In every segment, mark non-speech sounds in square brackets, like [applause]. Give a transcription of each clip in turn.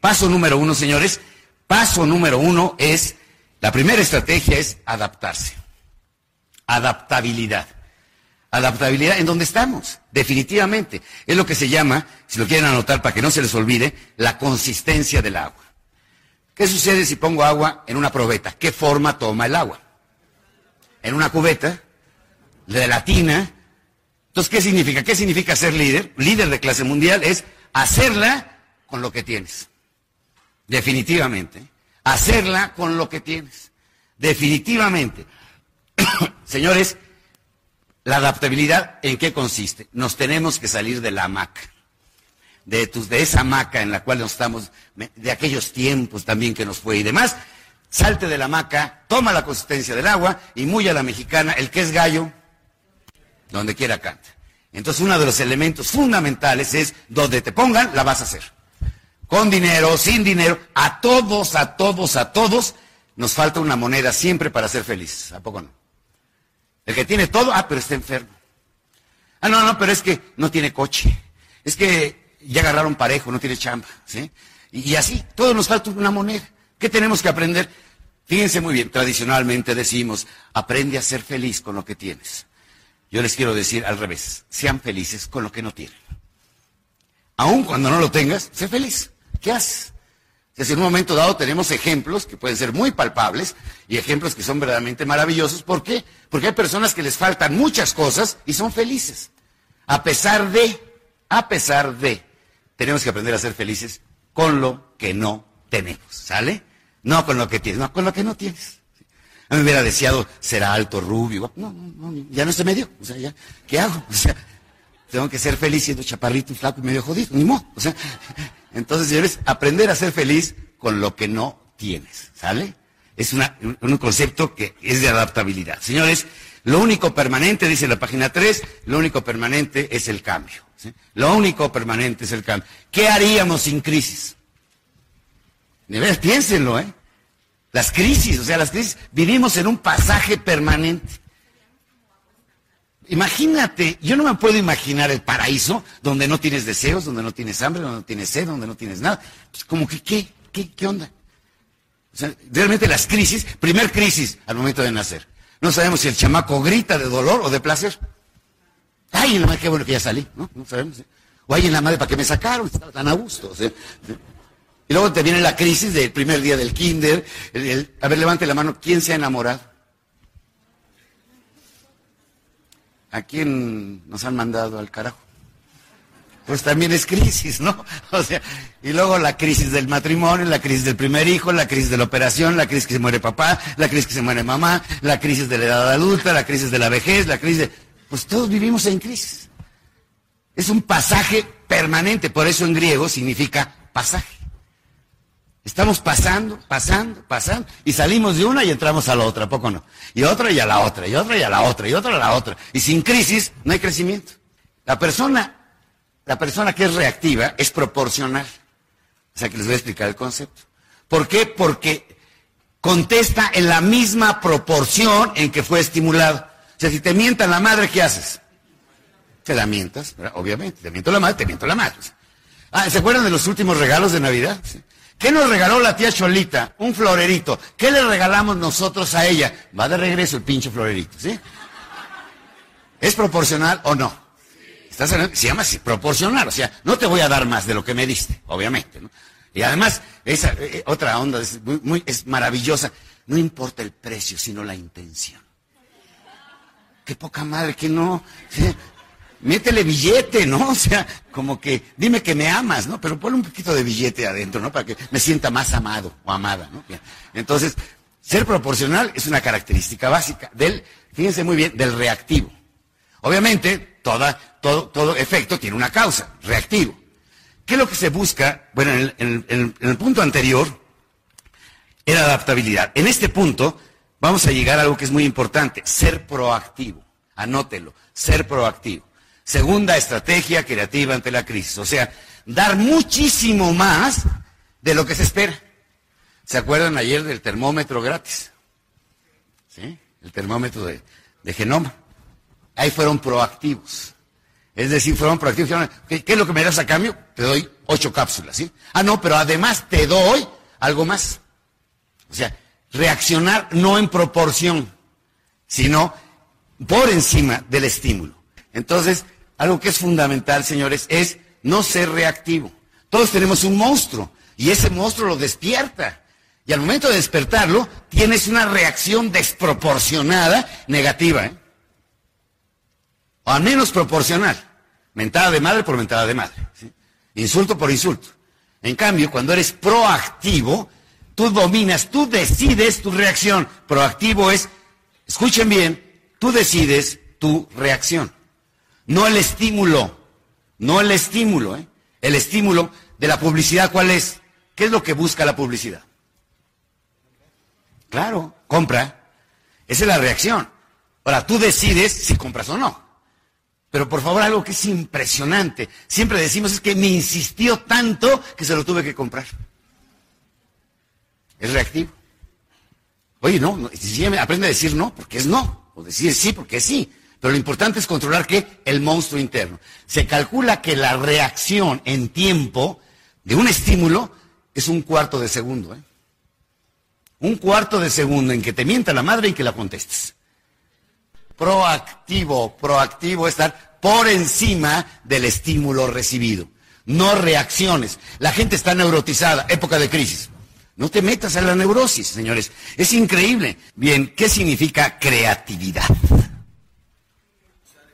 Paso número uno, señores. Paso número uno es, la primera estrategia es adaptarse. Adaptabilidad. Adaptabilidad en donde estamos, definitivamente. Es lo que se llama, si lo quieren anotar para que no se les olvide, la consistencia del agua. ¿Qué sucede si pongo agua en una probeta? ¿Qué forma toma el agua? En una cubeta, de latina. Entonces, ¿qué significa? ¿Qué significa ser líder? Líder de clase mundial es hacerla con lo que tienes. Definitivamente. Hacerla con lo que tienes. Definitivamente. [coughs] Señores, la adaptabilidad, ¿en qué consiste? Nos tenemos que salir de la hamaca. De, tus, de esa hamaca en la cual nos estamos, de aquellos tiempos también que nos fue y demás. Salte de la hamaca, toma la consistencia del agua y muy a la mexicana, el que es gallo, donde quiera canta. Entonces, uno de los elementos fundamentales es donde te pongan, la vas a hacer con dinero, sin dinero, a todos, a todos, a todos, nos falta una moneda siempre para ser felices. ¿A poco no? El que tiene todo, ah, pero está enfermo. Ah, no, no, pero es que no tiene coche. Es que ya agarraron parejo, no tiene chamba. ¿sí? Y, así, todos nos falta una moneda. ¿Qué tenemos que aprender? Fíjense muy bien, tradicionalmente decimos, aprende a ser feliz con lo que tienes. Yo les quiero decir al revés, sean felices con lo que no tienen. Aun cuando no lo tengas, sé feliz. ¿Qué haces? Si en un momento dado tenemos ejemplos que pueden ser muy palpables y ejemplos que son verdaderamente maravillosos. ¿Por qué? Porque hay personas que les faltan muchas cosas y son felices. A pesar de, a pesar de, tenemos que aprender a ser felices con lo que no tenemos. ¿Sale? No con lo que tienes, no con lo que no tienes. A mí me hubiera deseado ser alto, rubio. No, no, no, ya no se me dio. O sea, ya, ¿qué hago? [laughs] O sea, tengo que ser feliz siendo chaparrito y flaco y medio jodido. Ni modo. O sea, entonces, señores, aprender a ser feliz con lo que no tienes, ¿sale? Es una, un concepto que es de adaptabilidad. Señores, lo único permanente, dice la página 3, lo único permanente es el cambio. Lo único permanente es el cambio. ¿Qué haríamos sin crisis? De piénsenlo, ¿eh? Las crisis, o sea, las crisis, vivimos en un pasaje permanente. Imagínate, yo no me puedo imaginar el paraíso donde no tienes deseos, donde no tienes hambre, donde no tienes sed, donde no tienes nada. Pues como que, ¿qué? ¿Qué, qué onda? O sea, realmente las crisis, primer crisis al momento de nacer. No sabemos si el chamaco grita de dolor o de placer. Ay, la madre, qué bueno que ya salí, ¿no? No sabemos. O ay, en la madre, ¿para qué me sacaron? Estaba tan a gusto. sea, y luego te viene la crisis del primer día del kinder. el- el- a ver, levante la mano. ¿Quién se ha enamorado? ¿A quién nos han mandado al carajo? Pues también es crisis, ¿no? [laughs] O sea, y luego la crisis del matrimonio, la crisis del primer hijo, la crisis de la operación, la crisis que se muere papá, la crisis que se muere mamá, la crisis de la edad adulta, la crisis de la vejez, la crisis de... Pues todos vivimos en crisis. Es un pasaje permanente, por eso en griego significa pasaje. Estamos pasando, pasando, pasando, y salimos de una y entramos a la otra, ¿a poco no? Y otra y a la otra, y otra y a la otra, y otra a la otra. Y sin crisis no hay crecimiento. La persona, la persona que es reactiva es proporcional. O sea que les voy a explicar el concepto. ¿Por qué? Porque contesta en la misma proporción en que fue estimulado. O sea, si te mientan la madre, ¿qué haces? Te la mientas, obviamente. Te miento la madre, te miento la madre. Ah, ¿se acuerdan de los últimos regalos de Navidad? ¿Qué nos regaló la tía Cholita? Un florerito. ¿Qué le regalamos nosotros a ella? Va de regreso el pinche florerito, ¿sí? ¿Es proporcional o no? ¿Estás Se llama así, proporcional. O sea, no te voy a dar más de lo que me diste, obviamente, ¿no? Y además, esa eh, eh, otra onda es, muy, maravillosa. No importa el precio, sino la intención. Qué poca madre que no. Métele billete, ¿no? [laughs] O sea, como que dime que me amas, ¿no? Pero ponle un poquito de billete adentro, ¿no? Para que me sienta más amado o amada, ¿no? Entonces, ser proporcional es una característica básica del, fíjense muy bien, del reactivo. Obviamente, todo, todo efecto tiene una causa, reactivo. ¿Qué es lo que se busca? Bueno, en el, punto anterior era adaptabilidad. En este punto vamos a llegar a algo que es muy importante, ser proactivo. Anótelo, ser proactivo. Segunda estrategia creativa ante la crisis. O sea, dar muchísimo más de lo que se espera. ¿Se acuerdan ayer del termómetro gratis? ¿Sí? El termómetro de, genoma. Ahí fueron proactivos. Es decir, fueron proactivos. ¿Qué, ¿Qué, es lo que me das a cambio? Te doy ocho cápsulas, ¿sí? Ah, no, pero además te doy algo más. O sea, reaccionar no en proporción, sino por encima del estímulo. Entonces, algo que es fundamental, señores, es no ser reactivo. Todos tenemos un monstruo y ese monstruo lo despierta. Y al momento de despertarlo, tienes una reacción desproporcionada negativa, ¿eh? o al menos proporcional. Mentada de madre por mentada de madre. Insulto por insulto. En cambio, cuando eres proactivo, tú dominas, tú decides tu reacción. Proactivo es, escuchen bien, tú decides tu reacción. No el estímulo. No el estímulo. ¿eh? El estímulo de la publicidad, ¿cuál es? ¿Qué es lo que busca la publicidad? Claro, compra. Esa es la reacción. Ahora, tú decides si compras o no. Pero por favor, algo que es impresionante. Siempre decimos es que me insistió tanto que se lo tuve que comprar. Es reactivo. Oye, no, aprende a decir no porque es no, o decir sí porque es sí. Pero lo importante es controlar que el monstruo interno. Se calcula que la reacción en tiempo de un estímulo es un cuarto de segundo. ¿eh? Un cuarto de segundo en que te mienta la madre y que la contestes proactivo. Proactivo es estar por encima del estímulo recibido. No reacciones. La gente está neurotizada, época de crisis. No te metas en la neurosis, señores. Es increíble. Bien, ¿qué significa creatividad?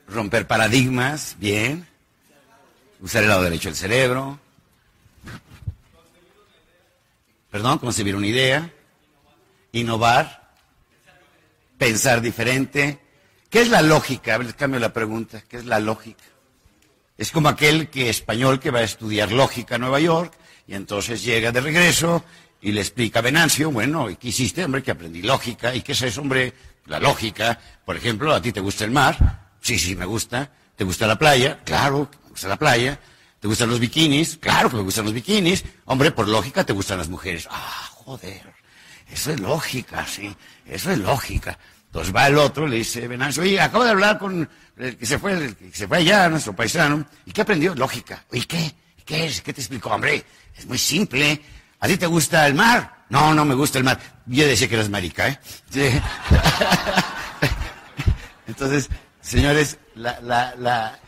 Romper paradigmas, bien. Usar el lado derecho del cerebro. Perdón, concebir una idea. Innovar. Pensar diferente ¿Qué es la lógica? A ver, cambio la pregunta. ¿Qué es la lógica? Es como aquel que español que va a estudiar lógica a Nueva York y entonces llega de regreso y le explica a Venancio, bueno, ¿y qué hiciste? Hombre, que aprendí lógica. ¿Y qué es eso, hombre? La lógica. Por ejemplo, ¿a ti te gusta el mar? Sí, sí, me gusta. ¿Te gusta la playa? Claro, me gusta la playa. ¿Te gustan los bikinis? Claro que me gustan los bikinis. Hombre, por lógica te gustan las mujeres. Ah, joder. Eso es lógica, sí. Eso es lógica. Entonces va el otro, le dice Venancio, oye, acabo de hablar con el que se fue, el que se fue allá, nuestro paisano, ¿y qué aprendió? Lógica. ¿Y qué? ¿Qué es? ¿Qué te explicó? Hombre, es muy simple. ¿A ti te gusta el mar? No, no me gusta el mar. Yo decía que eres marica, ¿eh? [laughs] Entonces, señores, la, la,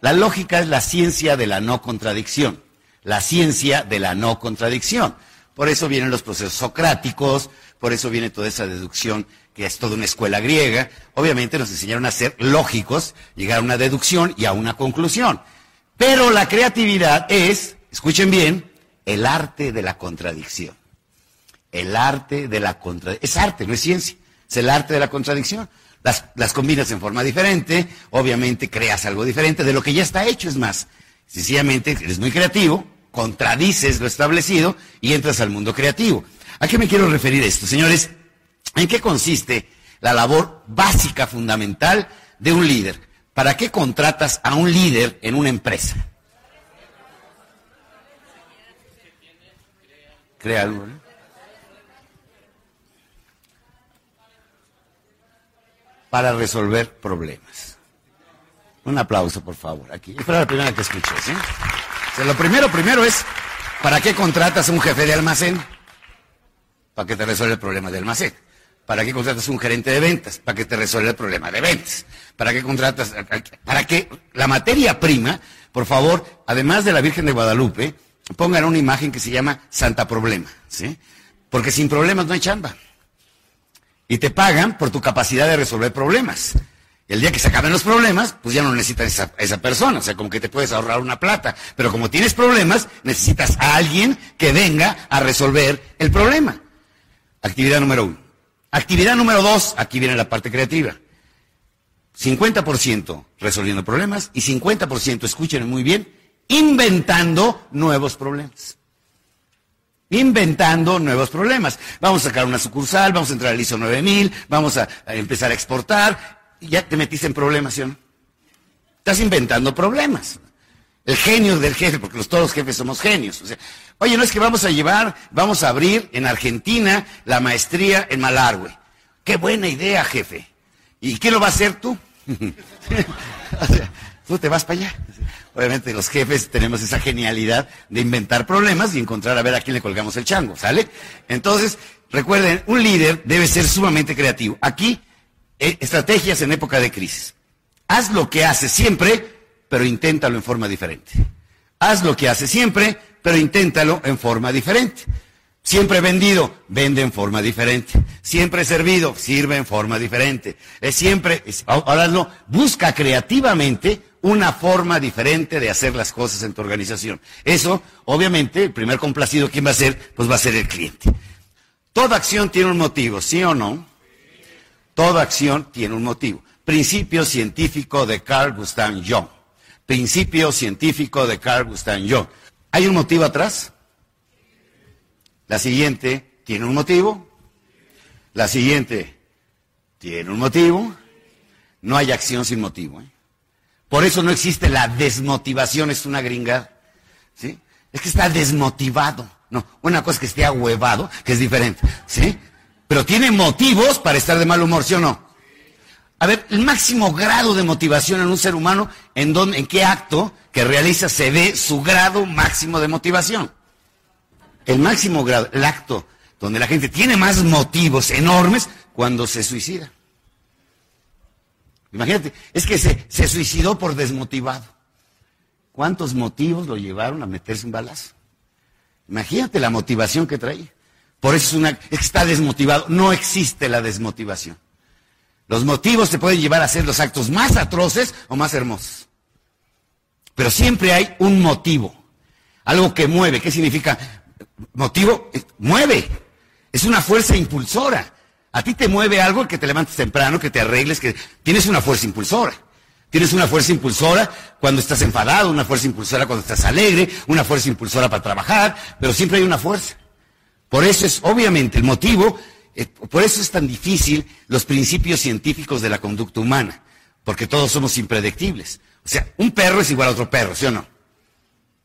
la, lógica es la ciencia de la no contradicción. La ciencia de la no contradicción. Por eso vienen los procesos socráticos, por eso viene toda esa deducción que es toda una escuela griega, obviamente nos enseñaron a ser lógicos, llegar a una deducción y a una conclusión. Pero la creatividad es, escuchen bien, el arte de la contradicción. El arte de la contradicción. Es arte, no es ciencia. Es el arte de la contradicción. Las, las, combinas en forma diferente, obviamente creas algo diferente de lo que ya está hecho, es más. Sencillamente eres muy creativo, contradices lo establecido y entras al mundo creativo. ¿A qué me quiero referir esto? Señores, ¿en qué consiste la labor básica, fundamental de un líder? ¿Para qué contratas a un líder en una empresa? Crea algo. Para resolver problemas. Un aplauso, por favor, aquí. Es la primera que escuches, ¿sí? lo primero, primero es, ¿para qué contratas un jefe de almacén? Para que te resuelva el problema de almacén. ¿Para qué contratas un gerente de ventas? Para que te resuelva el problema de ventas. ¿Para qué contratas? Para que la materia prima, por favor, además de la Virgen de Guadalupe, pongan una imagen que se llama Santa Problema, ¿sí? Porque sin problemas no hay chamba. Y te pagan por tu capacidad de resolver problemas. El día que se acaben los problemas, pues ya no necesitas esa, esa persona, o sea, como que te puedes ahorrar una plata. Pero como tienes problemas, necesitas a alguien que venga a resolver el problema. Actividad número uno. Actividad número dos, aquí viene la parte creativa. 50% resolviendo problemas y 50%, escuchen muy bien, inventando nuevos problemas. Inventando nuevos problemas. Vamos a sacar una sucursal, vamos a entrar al ISO 9000, vamos a, empezar a exportar, ya te metiste en problemas, ¿sí o no? Estás inventando problemas. El genio del jefe, porque todos los jefes somos genios. O sea, oye, no es que vamos a llevar, vamos a abrir en Argentina la maestría en Malargüe. Qué buena idea, jefe. ¿Y qué lo va a hacer tú? [laughs] o sea, tú te vas para allá. Obviamente los jefes tenemos esa genialidad de inventar problemas y encontrar a ver a quién le colgamos el chango, ¿sale? Entonces, recuerden, un líder debe ser sumamente creativo. Aquí eh, estrategias en época de crisis. Haz lo que haces siempre, pero inténtalo en forma diferente. Haz lo que haces siempre, pero inténtalo en forma diferente. Siempre vendido, vende en forma diferente. Siempre servido, sirve en forma diferente. Es siempre, ahora no, busca creativamente una forma diferente de hacer las cosas en tu organización. Eso, obviamente, el primer complacido, ¿quién va a ser? Pues va a ser el cliente. Toda acción tiene un motivo, ¿sí o no? Toda acción tiene un motivo. Principio científico de Carl Gustav Jung. Principio científico de Carl Gustav Jung. ¿Hay un motivo atrás? La siguiente tiene un motivo. La siguiente tiene un motivo. No hay acción sin motivo. ¿eh? Por eso no existe la desmotivación, es una gringa. ¿sí? Es que está desmotivado. No, una cosa es que esté ahuevado, que es diferente. ¿sí? pero tiene motivos para estar de mal humor, ¿sí o no? A ver, el máximo grado de motivación en un ser humano, ¿en, dónde, en qué acto que realiza se ve su grado máximo de motivación? El máximo grado, el acto donde la gente tiene más motivos enormes cuando se suicida. Imagínate, es que se, se suicidó por desmotivado. ¿Cuántos motivos lo llevaron a meterse un balazo? Imagínate la motivación que traía. Por eso es una, está desmotivado. No existe la desmotivación. Los motivos te pueden llevar a hacer los actos más atroces o más hermosos. Pero siempre hay un motivo. Algo que mueve. ¿Qué significa? Motivo, mueve. Es una fuerza impulsora. A ti te mueve algo que te levantes temprano, que te arregles, que tienes una fuerza impulsora. Tienes una fuerza impulsora cuando estás enfadado, una fuerza impulsora cuando estás alegre, una fuerza impulsora para trabajar, pero siempre hay una fuerza. Por eso es obviamente el motivo, eh, por eso es tan difícil los principios científicos de la conducta humana, porque todos somos impredictibles. O sea, un perro es igual a otro perro, ¿sí o no?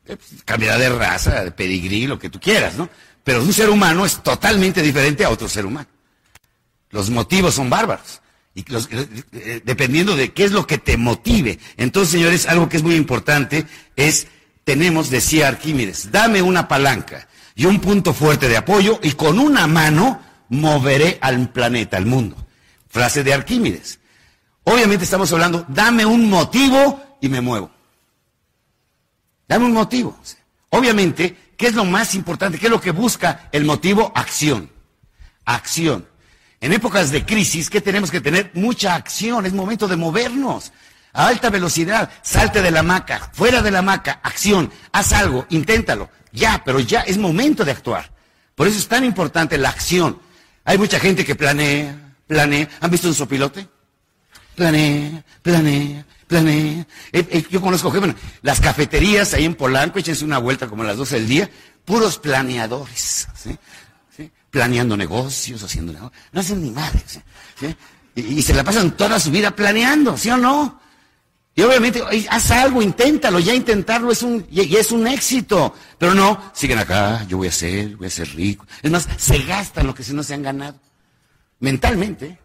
Eh, pues, cambiará de raza, de pedigrí, lo que tú quieras, ¿no? Pero un ser humano es totalmente diferente a otro ser humano. Los motivos son bárbaros. Y eh, dependiendo de qué es lo que te motive. Entonces, señores, algo que es muy importante es, tenemos, decía Arquímedes, dame una palanca y un punto fuerte de apoyo y con una mano moveré al planeta, al mundo. Frase de Arquímedes. Obviamente estamos hablando, dame un motivo y me muevo. Dame un motivo. Obviamente, ¿qué es lo más importante? ¿Qué es lo que busca el motivo? Acción. Acción. En épocas de crisis, ¿qué tenemos que tener? Mucha acción. Es momento de movernos. A alta velocidad. Salte de la hamaca. Fuera de la hamaca. Acción. Haz algo. Inténtalo. Ya, pero ya es momento de actuar. Por eso es tan importante la acción. Hay mucha gente que planea, planea. ¿Han visto un sopilote? Planea, planea, Planea. Eh, eh, yo conozco, bueno, las cafeterías ahí en Polanco, échense una vuelta como a las 12 del día, puros planeadores. Planeando negocios, haciendo negocios. No hacen ni madre. ¿sí? Y, se la pasan toda su vida planeando, ¿sí o no? Y obviamente, haz algo, inténtalo, ya intentarlo es un, y, es un éxito. Pero no, siguen acá, yo voy a ser, voy a ser rico. Es más, se gastan lo que si no se han ganado. Mentalmente.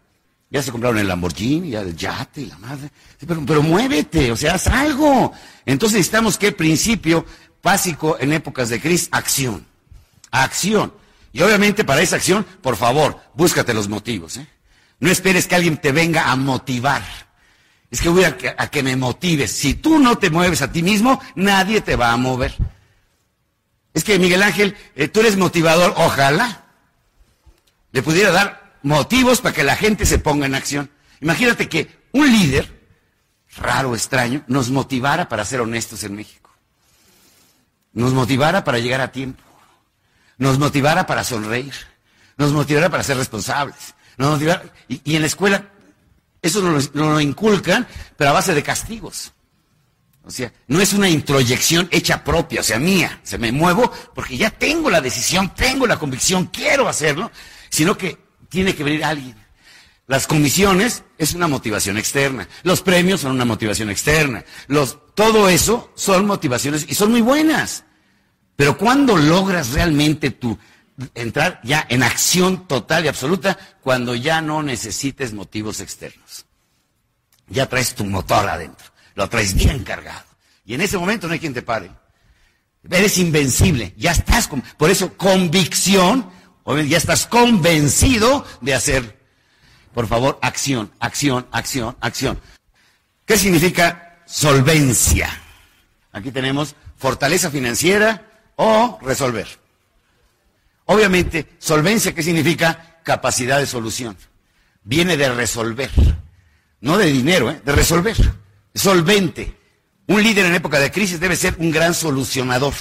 Ya se compraron el Lamborghini, ya el yate y la madre. Pero, pero muévete, o sea, haz algo. Entonces necesitamos que principio básico en épocas de crisis, acción. Acción. Y obviamente para esa acción, por favor, búscate los motivos. ¿eh? No esperes que alguien te venga a motivar. Es que voy a, que me motives. Si tú no te mueves a ti mismo, nadie te va a mover. Es que Miguel Ángel, eh, tú eres motivador, ojalá le pudiera dar motivos para que la gente se ponga en acción. Imagínate que un líder, raro, extraño, nos motivara para ser honestos en México. Nos motivara para llegar a tiempo. Nos motivara para sonreír. Nos motivara para ser responsables. Nos motivara, y, en la escuela eso nos lo, lo inculcan, pero a base de castigos. O sea, no es una introyección hecha propia, o sea, mía. Se me muevo porque ya tengo la decisión, tengo la convicción, quiero hacerlo, sino que tiene que venir alguien. Las comisiones es una motivación externa. Los premios son una motivación externa. Los, todo eso son motivaciones y son muy buenas. Pero cuando logras realmente tu entrar ya en acción total y absoluta, cuando ya no necesites motivos externos. Ya traes tu motor adentro. Lo traes bien cargado. Y en ese momento no hay quien te pare. Eres invencible. Ya estás con, por eso convicción ya estás convencido de hacer. Por favor, acción, acción, acción, acción. ¿Qué significa solvencia? Aquí tenemos fortaleza financiera o resolver. Obviamente, solvencia, ¿qué significa? Capacidad de solución. Viene de resolver. No de dinero, ¿eh? de resolver. Solvente. Un líder en época de crisis debe ser un gran solucionador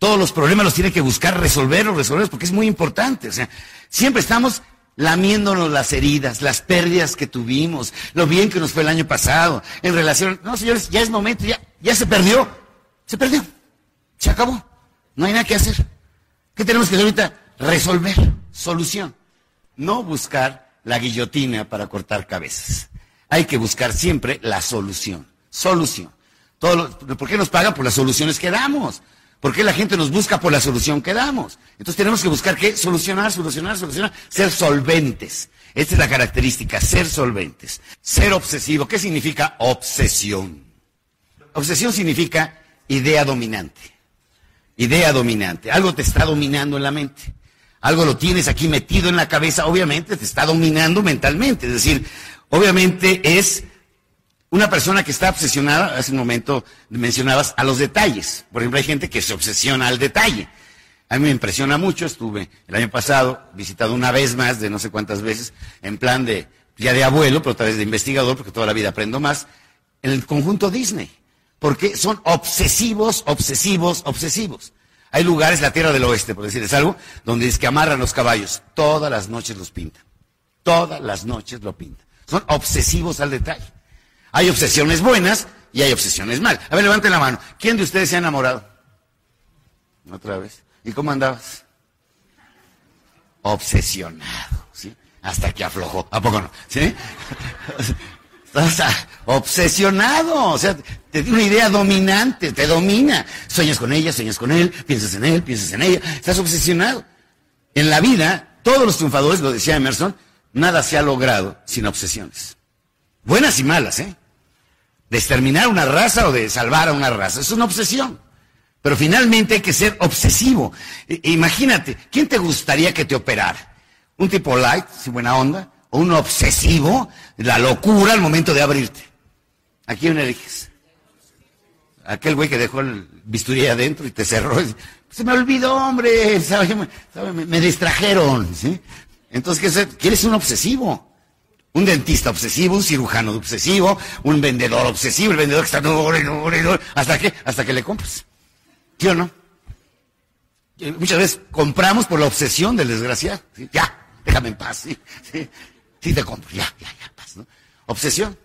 todos los problemas los tiene que buscar resolverlos, resolverlos, porque es muy importante. O sea, siempre estamos lamiéndonos las heridas, las pérdidas que tuvimos, lo bien que nos fue el año pasado, en relación. No, señores, ya es momento, ya, ya se perdió. Se perdió. Se acabó. No hay nada que hacer. ¿Qué tenemos que hacer ahorita? Resolver. Solución. No buscar la guillotina para cortar cabezas. Hay que buscar siempre la solución. Solución. Todo ¿Por qué nos pagan? Por las soluciones que damos. ¿Por qué la gente nos busca por la solución que damos? Entonces tenemos que buscar qué? Solucionar, solucionar, solucionar. Ser solventes. Esta es la característica, ser solventes. Ser obsesivo. ¿Qué significa obsesión? Obsesión significa idea dominante. Idea dominante. Algo te está dominando en la mente. Algo lo tienes aquí metido en la cabeza, obviamente te está dominando mentalmente. Es decir, obviamente es una persona que está obsesionada, hace un momento mencionabas, a los detalles. Por ejemplo, hay gente que se obsesiona al detalle. A mí me impresiona mucho, estuve el año pasado visitado una vez más, de no sé cuántas veces, en plan de, ya de abuelo, pero otra vez de investigador, porque toda la vida aprendo más, en el conjunto Disney. Porque son obsesivos, obsesivos, obsesivos. Hay lugares, la Tierra del Oeste, por decirles algo, donde es que amarran los caballos. Todas las noches los pintan. Todas las noches lo pintan. Son obsesivos al detalle. Hay obsesiones buenas y hay obsesiones malas. A ver, levanten la mano. ¿Quién de ustedes se ha enamorado? Otra vez. ¿Y cómo andabas? Obsesionado, ¿sí? Hasta que aflojó. ¿A poco no? ¿Sí? Estás obsesionado, o sea, te dio una idea dominante, te domina. Sueñas con ella, sueñas con él, piensas en él, piensas en ella, estás obsesionado. En la vida, todos los triunfadores, lo decía Emerson, nada se ha logrado sin obsesiones. Buenas y malas, ¿eh? de exterminar una raza o de salvar a una raza. Es una obsesión. Pero finalmente hay que ser obsesivo. imagínate, ¿quién te gustaría que te operara? ¿Un tipo light, sin buena onda? ¿O un obsesivo? La locura al momento de abrirte. ¿A quién eliges? Aquel güey que dejó el bisturí adentro y te cerró. Se me olvidó, hombre. Me, distrajeron. Entonces, ¿quieres un obsesivo? Un dentista obsesivo, un cirujano obsesivo, un vendedor obsesivo, el vendedor que está hasta que, hasta que le compras. ¿Sí o no? Muchas veces compramos por la obsesión del desgraciado. Ya, déjame en paz, te compro, ya, ya, ya, paz, ¿no? Obsesión.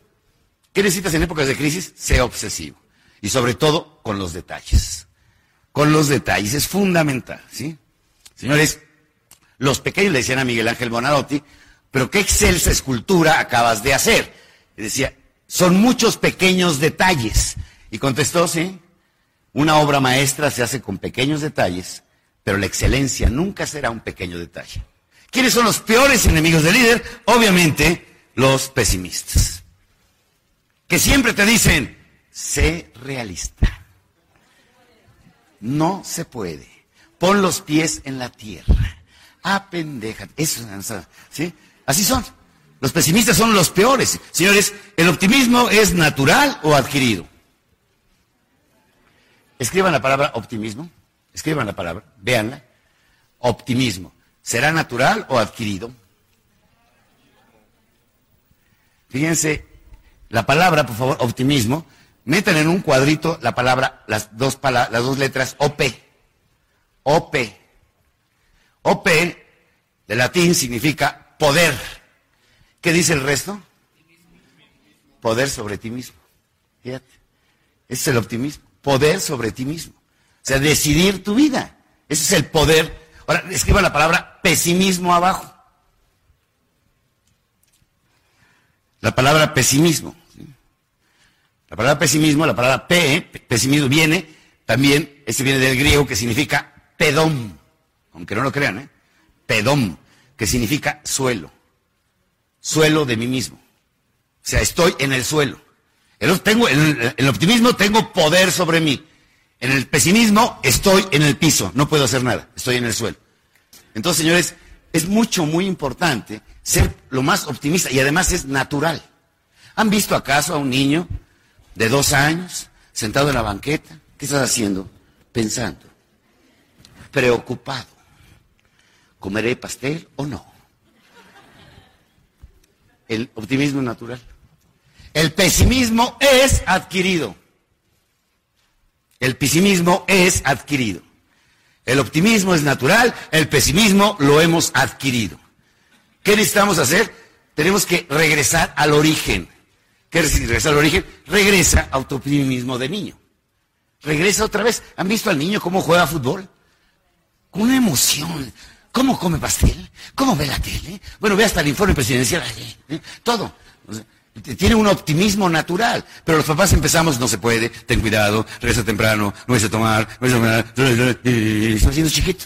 ¿Qué necesitas en épocas de crisis? Sea obsesivo. Y sobre todo con los detalles. Con los detalles, es fundamental, ¿sí? Señores, los pequeños le decían a Miguel Ángel Bonarotti, pero qué excelsa escultura acabas de hacer. Decía, son muchos pequeños detalles. Y contestó, sí, una obra maestra se hace con pequeños detalles, pero la excelencia nunca será un pequeño detalle. ¿Quiénes son los peores enemigos del líder? Obviamente, los pesimistas. Que siempre te dicen, sé realista. No se puede. Pon los pies en la tierra. Ah, pendeja. Eso, ¿sí? Así son. Los pesimistas son los peores. Señores, ¿el optimismo es natural o adquirido? Escriban la palabra optimismo. Escriban la palabra. Véanla. Optimismo. ¿Será natural o adquirido? Fíjense, la palabra, por favor, optimismo, metan en un cuadrito la palabra, las dos, las dos letras OP. OP. OP, de latín, significa poder. ¿Qué dice el resto? Poder sobre ti mismo. Fíjate. Ese es el optimismo. Poder sobre ti mismo. O sea, decidir tu vida. Ese es el poder. Ahora, escriba la palabra pesimismo abajo. La palabra pesimismo. La palabra pesimismo, la palabra pe, pesimismo viene también, este viene del griego que significa pedón, aunque no lo crean, ¿eh? pedón, que significa suelo suelo de mí mismo. O sea, estoy en el suelo. En, tengo, en el optimismo tengo poder sobre mí. En el pesimismo estoy en el piso, no puedo hacer nada, estoy en el suelo. Entonces, señores, es mucho, muy importante ser lo más optimista y además es natural. ¿Han visto acaso a un niño de dos años sentado en la banqueta? ¿Qué estás haciendo? Pensando. Preocupado. ¿Comeré pastel o no? El optimismo natural. El pesimismo es adquirido. El pesimismo es adquirido. El optimismo es natural, el pesimismo lo hemos adquirido. ¿Qué necesitamos hacer? Tenemos que regresar al origen. ¿Qué es regresar al origen? Regresa a optimismo de niño. Regresa otra vez. ¿Han visto al niño cómo juega fútbol? Con una emoción. ¿Cómo come pastel? ¿Cómo ve la tele? Bueno, ve hasta el informe presidencial. ¿eh? Todo. Tiene un optimismo natural. Pero los papás empezamos, no se puede, ten cuidado, regresa temprano, no vas a tomar, no vas a tomar, está haciendo chiquito.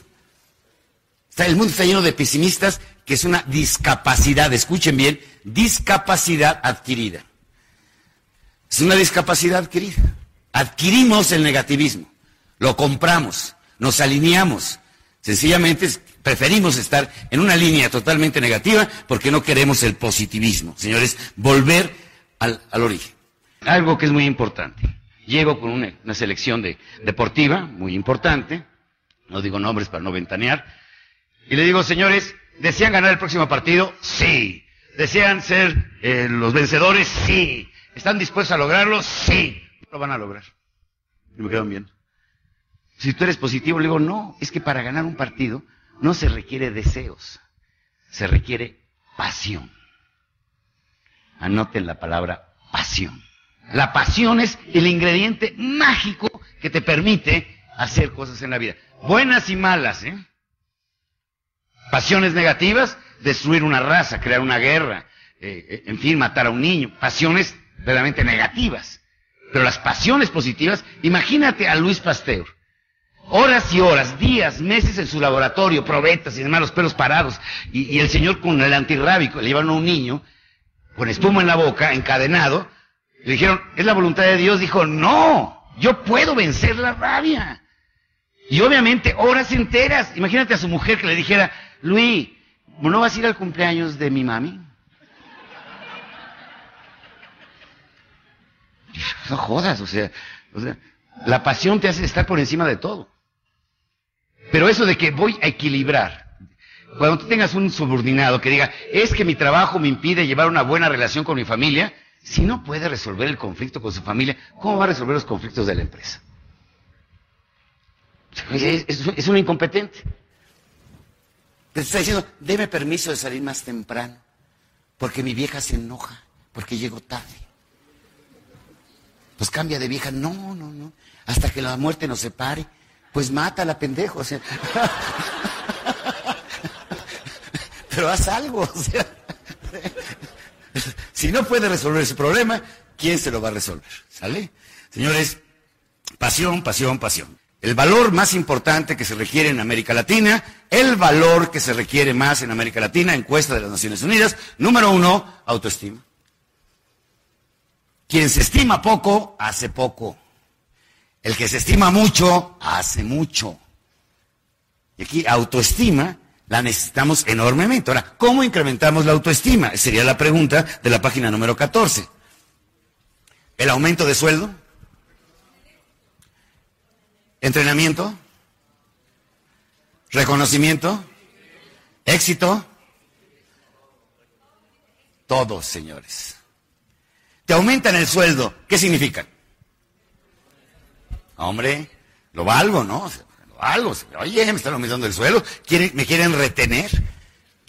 Está, el mundo está lleno de pesimistas, que es una discapacidad, escuchen bien, discapacidad adquirida. Es una discapacidad adquirida. Adquirimos el negativismo, lo compramos, nos alineamos. Sencillamente preferimos estar en una línea totalmente negativa porque no queremos el positivismo. Señores, volver al, origen. Algo que es muy importante. Llego con una, selección de, deportiva muy importante, no digo nombres para no ventanear, y le digo, señores, ¿desean ganar el próximo partido? Sí. ¿Desean ser eh, los vencedores? Sí. ¿Están dispuestos a lograrlo? Sí. Lo van a lograr. Y me quedan bien. Si tú eres positivo, le digo, no, es que para ganar un partido no se requiere deseos, se requiere pasión. Anoten la palabra pasión. La pasión es el ingrediente mágico que te permite hacer cosas en la vida. Buenas y malas, ¿eh? Pasiones negativas, destruir una raza, crear una guerra, eh, eh, en fin, matar a un niño. Pasiones verdaderamente negativas. Pero las pasiones positivas, imagínate a Luis Pasteur horas y horas, días, meses en su laboratorio, probetas y demás, los pelos parados, y, el señor con el antirrábico, le llevaron a un niño, con espuma en la boca, encadenado, le dijeron, es la voluntad de Dios, dijo, no, yo puedo vencer la rabia. Y obviamente horas enteras, imagínate a su mujer que le dijera, Luis, ¿no vas a ir al cumpleaños de mi mami? No jodas, o sea, o sea, la pasión te hace estar por encima de todo. Pero eso de que voy a equilibrar, cuando tú tengas un subordinado que diga, es que mi trabajo me impide llevar una buena relación con mi familia, si no puede resolver el conflicto con su familia, ¿cómo va a resolver los conflictos de la empresa? Es, un incompetente. Te está diciendo, deme permiso de salir más temprano, porque mi vieja se enoja, porque llego tarde. Pues cambia de vieja. No, no, no. Hasta que la muerte nos separe. Pues mátala, pendejo. O sea. [laughs] Pero haz algo. O sea. Si no puede resolver ese problema, ¿quién se lo va a resolver? ¿Sale? Señores, pasión, pasión, pasión. El valor más importante que se requiere en América Latina, el valor que se requiere más en América Latina, encuesta de las Naciones Unidas, número uno, autoestima. Quien se estima poco, hace poco. El que se estima mucho, hace mucho. Y aquí, autoestima, la necesitamos enormemente. Ahora, ¿cómo incrementamos la autoestima? Sería la pregunta de la página número 14. ¿El aumento de sueldo? ¿Entrenamiento? ¿Reconocimiento? ¿Éxito? Todos, señores. Te aumentan el sueldo. ¿Qué significa? Hombre, lo valgo, ¿no? Lo valgo. Oye, me están aumentando el sueldo. ¿Me quieren retener?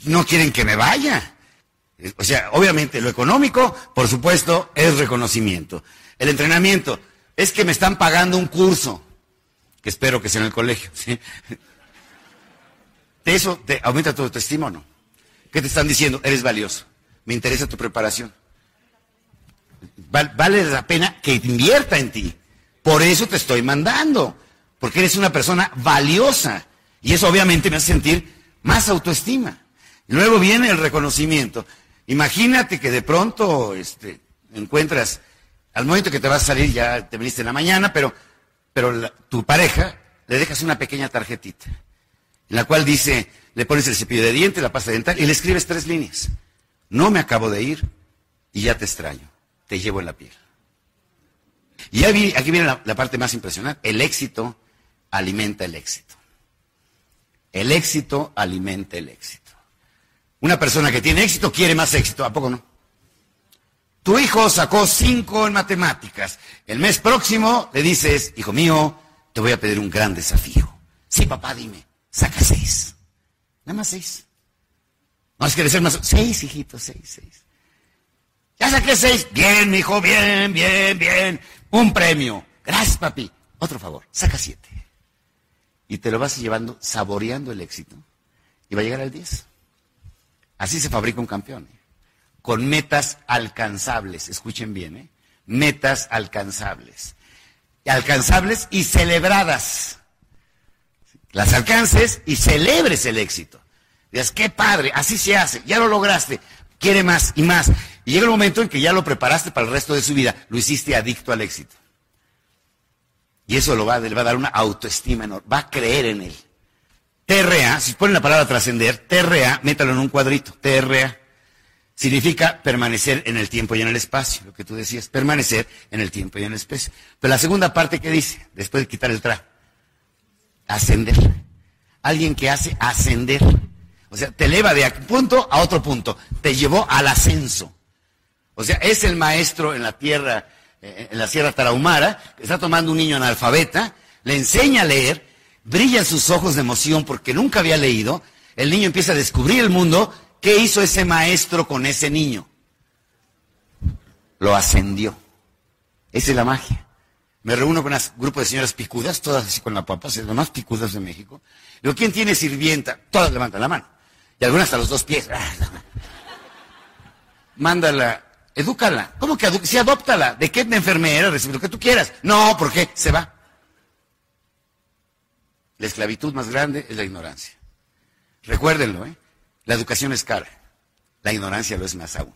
No quieren que me vaya. O sea, obviamente lo económico, por supuesto, es reconocimiento. El entrenamiento es que me están pagando un curso que espero que sea en el colegio. [laughs] ¿sí? ¿Eso te aumenta tu autoestima no? ¿Qué te están diciendo? Eres valioso. Me interesa tu preparación. Vale la pena que invierta en ti. Por eso te estoy mandando. Porque eres una persona valiosa. Y eso obviamente me hace sentir más autoestima. Luego viene el reconocimiento. Imagínate que de pronto este, encuentras, al momento que te vas a salir, ya te viniste en la mañana, pero tu pareja le dejas una pequeña tarjetita, en la cual dice, le pones el cepillo de dientes, la pasta dental y le escribes tres líneas. No me acabo de ir y ya te extraño, te llevo en la piel. Y aquí viene la, parte más impresionante, el éxito alimenta el éxito. El éxito alimenta el éxito. Una persona que tiene éxito quiere más éxito, ¿a poco no? Tu hijo sacó cinco en matemáticas. El mes próximo le dices, hijo mío, te voy a pedir un gran desafío. Sí, papá, dime, saca seis. Nada más seis. No es que ser más. Seis, hijito, seis, seis. Ya saqué seis. Bien, hijo, bien, bien, bien. Un premio. Gracias, papi. Otro favor, saca siete. Y te lo vas llevando, saboreando el éxito. Y va a llegar al diez. Así se fabrica un campeón con metas alcanzables. Escuchen bien, ¿eh? Metas alcanzables. Alcanzables y celebradas. Las alcances y celebres el éxito. Digas, qué padre, así se hace, ya lo lograste, quiere más y más. Y llega el momento en que ya lo preparaste para el resto de su vida, lo hiciste adicto al éxito. Y eso lo va, le va a dar una autoestima enorme, va a creer en él. TRA, si ponen la palabra trascender, TRA, métalo en un cuadrito, TRA significa permanecer en el tiempo y en el espacio, lo que tú decías, permanecer en el tiempo y en el espacio. Pero la segunda parte que dice, después de quitar el tra, ascender. Alguien que hace ascender. O sea, te eleva de un punto a otro punto, te llevó al ascenso. O sea, es el maestro en la tierra, eh, en la Sierra Tarahumara, que está tomando un niño analfabeta, le enseña a leer, brillan sus ojos de emoción porque nunca había leído, el niño empieza a descubrir el mundo ¿Qué hizo ese maestro con ese niño? Lo ascendió. Esa es la magia. Me reúno con un grupo de señoras picudas, todas así con la papa, las más picudas de México. Digo, ¿quién tiene sirvienta? Todas levantan la mano. Y algunas hasta los dos pies. Mándala, edúcala. ¿Cómo que Si adóptala. ¿De qué enfermera? Recibe lo que tú quieras. No, ¿por qué? Se va. La esclavitud más grande es la ignorancia. Recuérdenlo, ¿eh? La educación es cara, la ignorancia lo es más aún.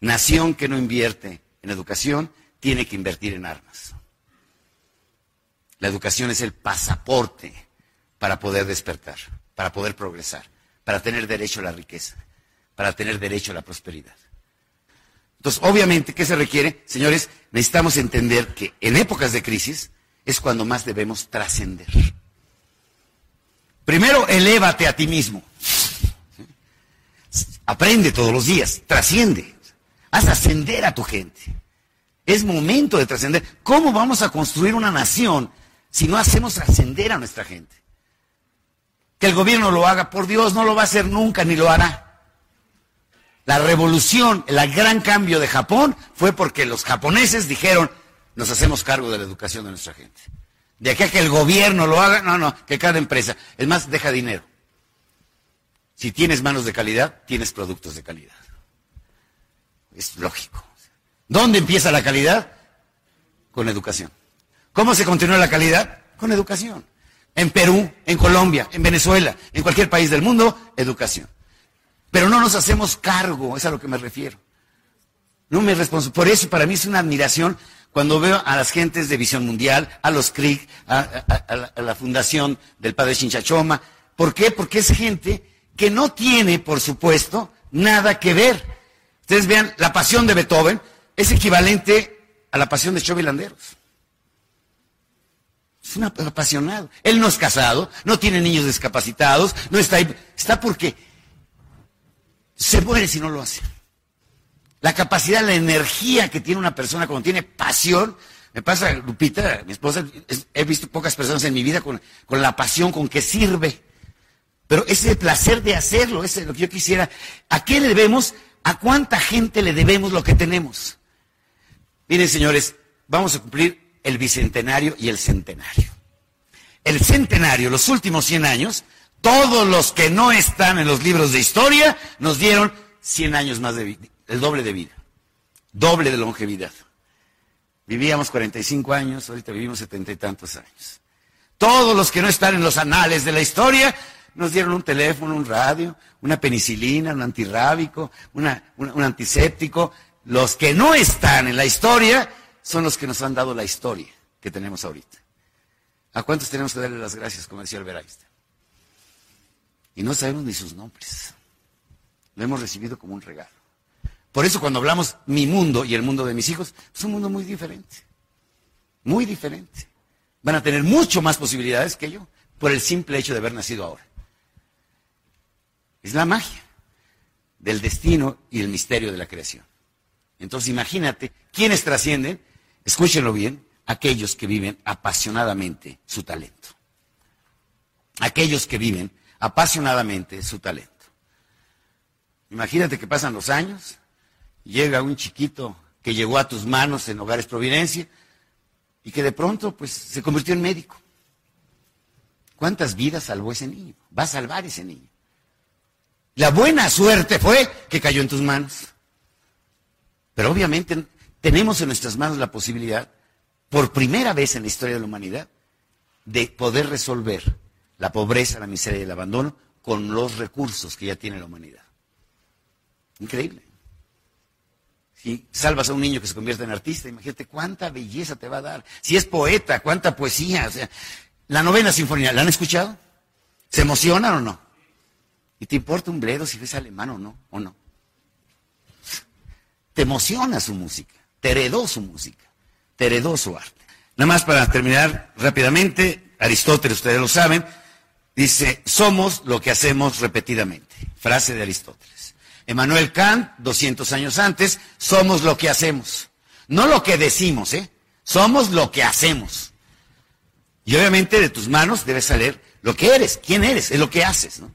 Nación que no invierte en educación tiene que invertir en armas. La educación es el pasaporte para poder despertar, para poder progresar, para tener derecho a la riqueza, para tener derecho a la prosperidad. Entonces, obviamente, ¿qué se requiere? Señores, necesitamos entender que en épocas de crisis es cuando más debemos trascender. Primero, elévate a ti mismo. Aprende todos los días, trasciende. Haz ascender a tu gente. Es momento de trascender. ¿Cómo vamos a construir una nación si no hacemos ascender a nuestra gente? Que el gobierno lo haga, por Dios, no lo va a hacer nunca ni lo hará. La revolución, el gran cambio de Japón fue porque los japoneses dijeron, nos hacemos cargo de la educación de nuestra gente. De aquí a que el gobierno lo haga, no, no, que cada empresa. Es más, deja dinero. Si tienes manos de calidad, tienes productos de calidad. Es lógico. ¿Dónde empieza la calidad? Con educación. ¿Cómo se continúa la calidad? Con educación. En Perú, en Colombia, en Venezuela, en cualquier país del mundo, educación. Pero no nos hacemos cargo, es a lo que me refiero. No me respondo. Por eso para mí es una admiración cuando veo a las gentes de Visión Mundial, a los CRIC, a, la, Fundación del Padre Chinchachoma. ¿Por qué? Porque es gente que no tiene, por supuesto, nada que ver. Ustedes vean, la pasión de Beethoven es equivalente a la pasión de Chovy Landeros. Un apasionado. Él no es casado, no tiene niños discapacitados, no está ahí. Está porque se muere si no lo hace. La capacidad, la energía que tiene una persona cuando tiene pasión. Me pasa, Lupita, mi esposa, he visto pocas personas en mi vida con, con la pasión con que sirve. Pero ese placer de hacerlo, ese es lo que yo quisiera. ¿A qué le debemos? ¿A cuánta gente le debemos lo que tenemos? Miren, señores, vamos a cumplir el bicentenario y el centenario. El centenario, los últimos 100 años, todos los que no están en los libros de historia nos dieron 100 años más de vida, el doble de vida, doble de longevidad. Vivíamos 45 años, ahorita vivimos setenta y tantos años. Todos los que no están en los anales de la historia nos dieron un teléfono, un radio, una penicilina, un antirrábico, un antiséptico. Los que no están en la historia son los que nos han dado la historia que tenemos ahorita. ¿A cuántos tenemos que darle las gracias, como decía Albert Einstein? Y no sabemos ni sus nombres. Lo hemos recibido como un regalo. Por eso cuando hablamos mi mundo y el mundo de mis hijos, es un mundo muy diferente. Muy diferente. Van a tener mucho más posibilidades que yo por el simple hecho de haber nacido ahora. Es la magia del destino y el misterio de la creación. Entonces imagínate, ¿quiénes trascienden? Escúchenlo bien, aquellos que viven apasionadamente su talento. Aquellos que viven apasionadamente su talento. Imagínate que pasan los años, llega un chiquito que llegó a tus manos en Hogares Providencia y que de pronto pues se convirtió en médico. ¿Cuántas vidas salvó ese niño? Va a salvar ese niño. La buena suerte fue que cayó en tus manos. Pero obviamente tenemos en nuestras manos la posibilidad, por primera vez en la historia de la humanidad, de poder resolver la pobreza, la miseria y el abandono con los recursos que ya tiene la humanidad. Increíble. Si salvas a un niño que se convierte en artista, imagínate cuánta belleza te va a dar. Si es poeta, cuánta poesía. O sea, la novena sinfonía, ¿la han escuchado? ¿Se emocionan o no? ¿Y te importa un bledo si ves alemán o no? ¿O no? Te emociona su música te heredó su música, te heredó su arte. Nada más para terminar rápidamente, Aristóteles, ustedes lo saben, dice, somos lo que hacemos repetidamente. Frase de Aristóteles. Emmanuel Kant, 200 años antes, somos lo que hacemos. No lo que decimos, ¿eh? Somos lo que hacemos. Y obviamente de tus manos debe salir lo que eres, quién eres, es lo que haces, ¿no?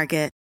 Market.